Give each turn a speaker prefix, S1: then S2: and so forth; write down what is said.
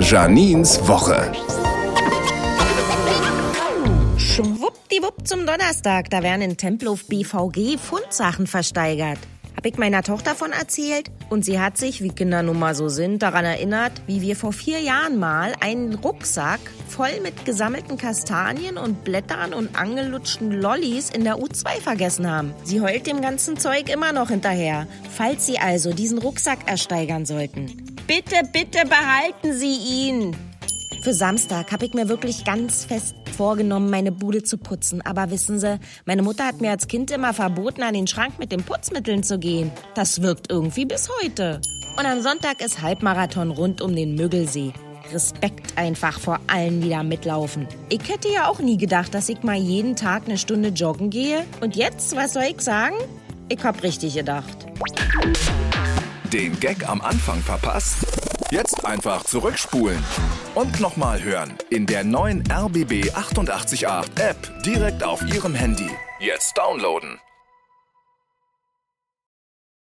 S1: Janins Woche.
S2: Schwuppdiwupp zum Donnerstag. Da werden in Tempelhof BVG Fundsachen versteigert. Hab ich meiner Tochter von erzählt und sie hat sich, wie Kinder nun mal so sind, daran erinnert, wie wir vor vier Jahren mal einen Rucksack voll mit gesammelten Kastanien und Blättern und angelutschten Lollis in der U2 vergessen haben. Sie heult dem ganzen Zeug immer noch hinterher. Falls Sie also diesen Rucksack ersteigern sollten, bitte, bitte behalten Sie ihn. Für Samstag habe ich mir wirklich ganz fest vorgenommen, meine Bude zu putzen. Aber wissen Sie, meine Mutter hat mir als Kind immer verboten, an den Schrank mit den Putzmitteln zu gehen. Das wirkt irgendwie bis heute. Und am Sonntag ist Halbmarathon rund um den Müggelsee. Respekt einfach vor allen, die da mitlaufen. Ich hätte ja auch nie gedacht, dass ich mal jeden Tag eine Stunde joggen gehe. Und jetzt, was soll ich sagen? Ich hab richtig gedacht.
S1: Den Gag am Anfang verpasst? Jetzt einfach zurückspulen und nochmal hören in der neuen RBB 888 App direkt auf Ihrem Handy. Jetzt downloaden.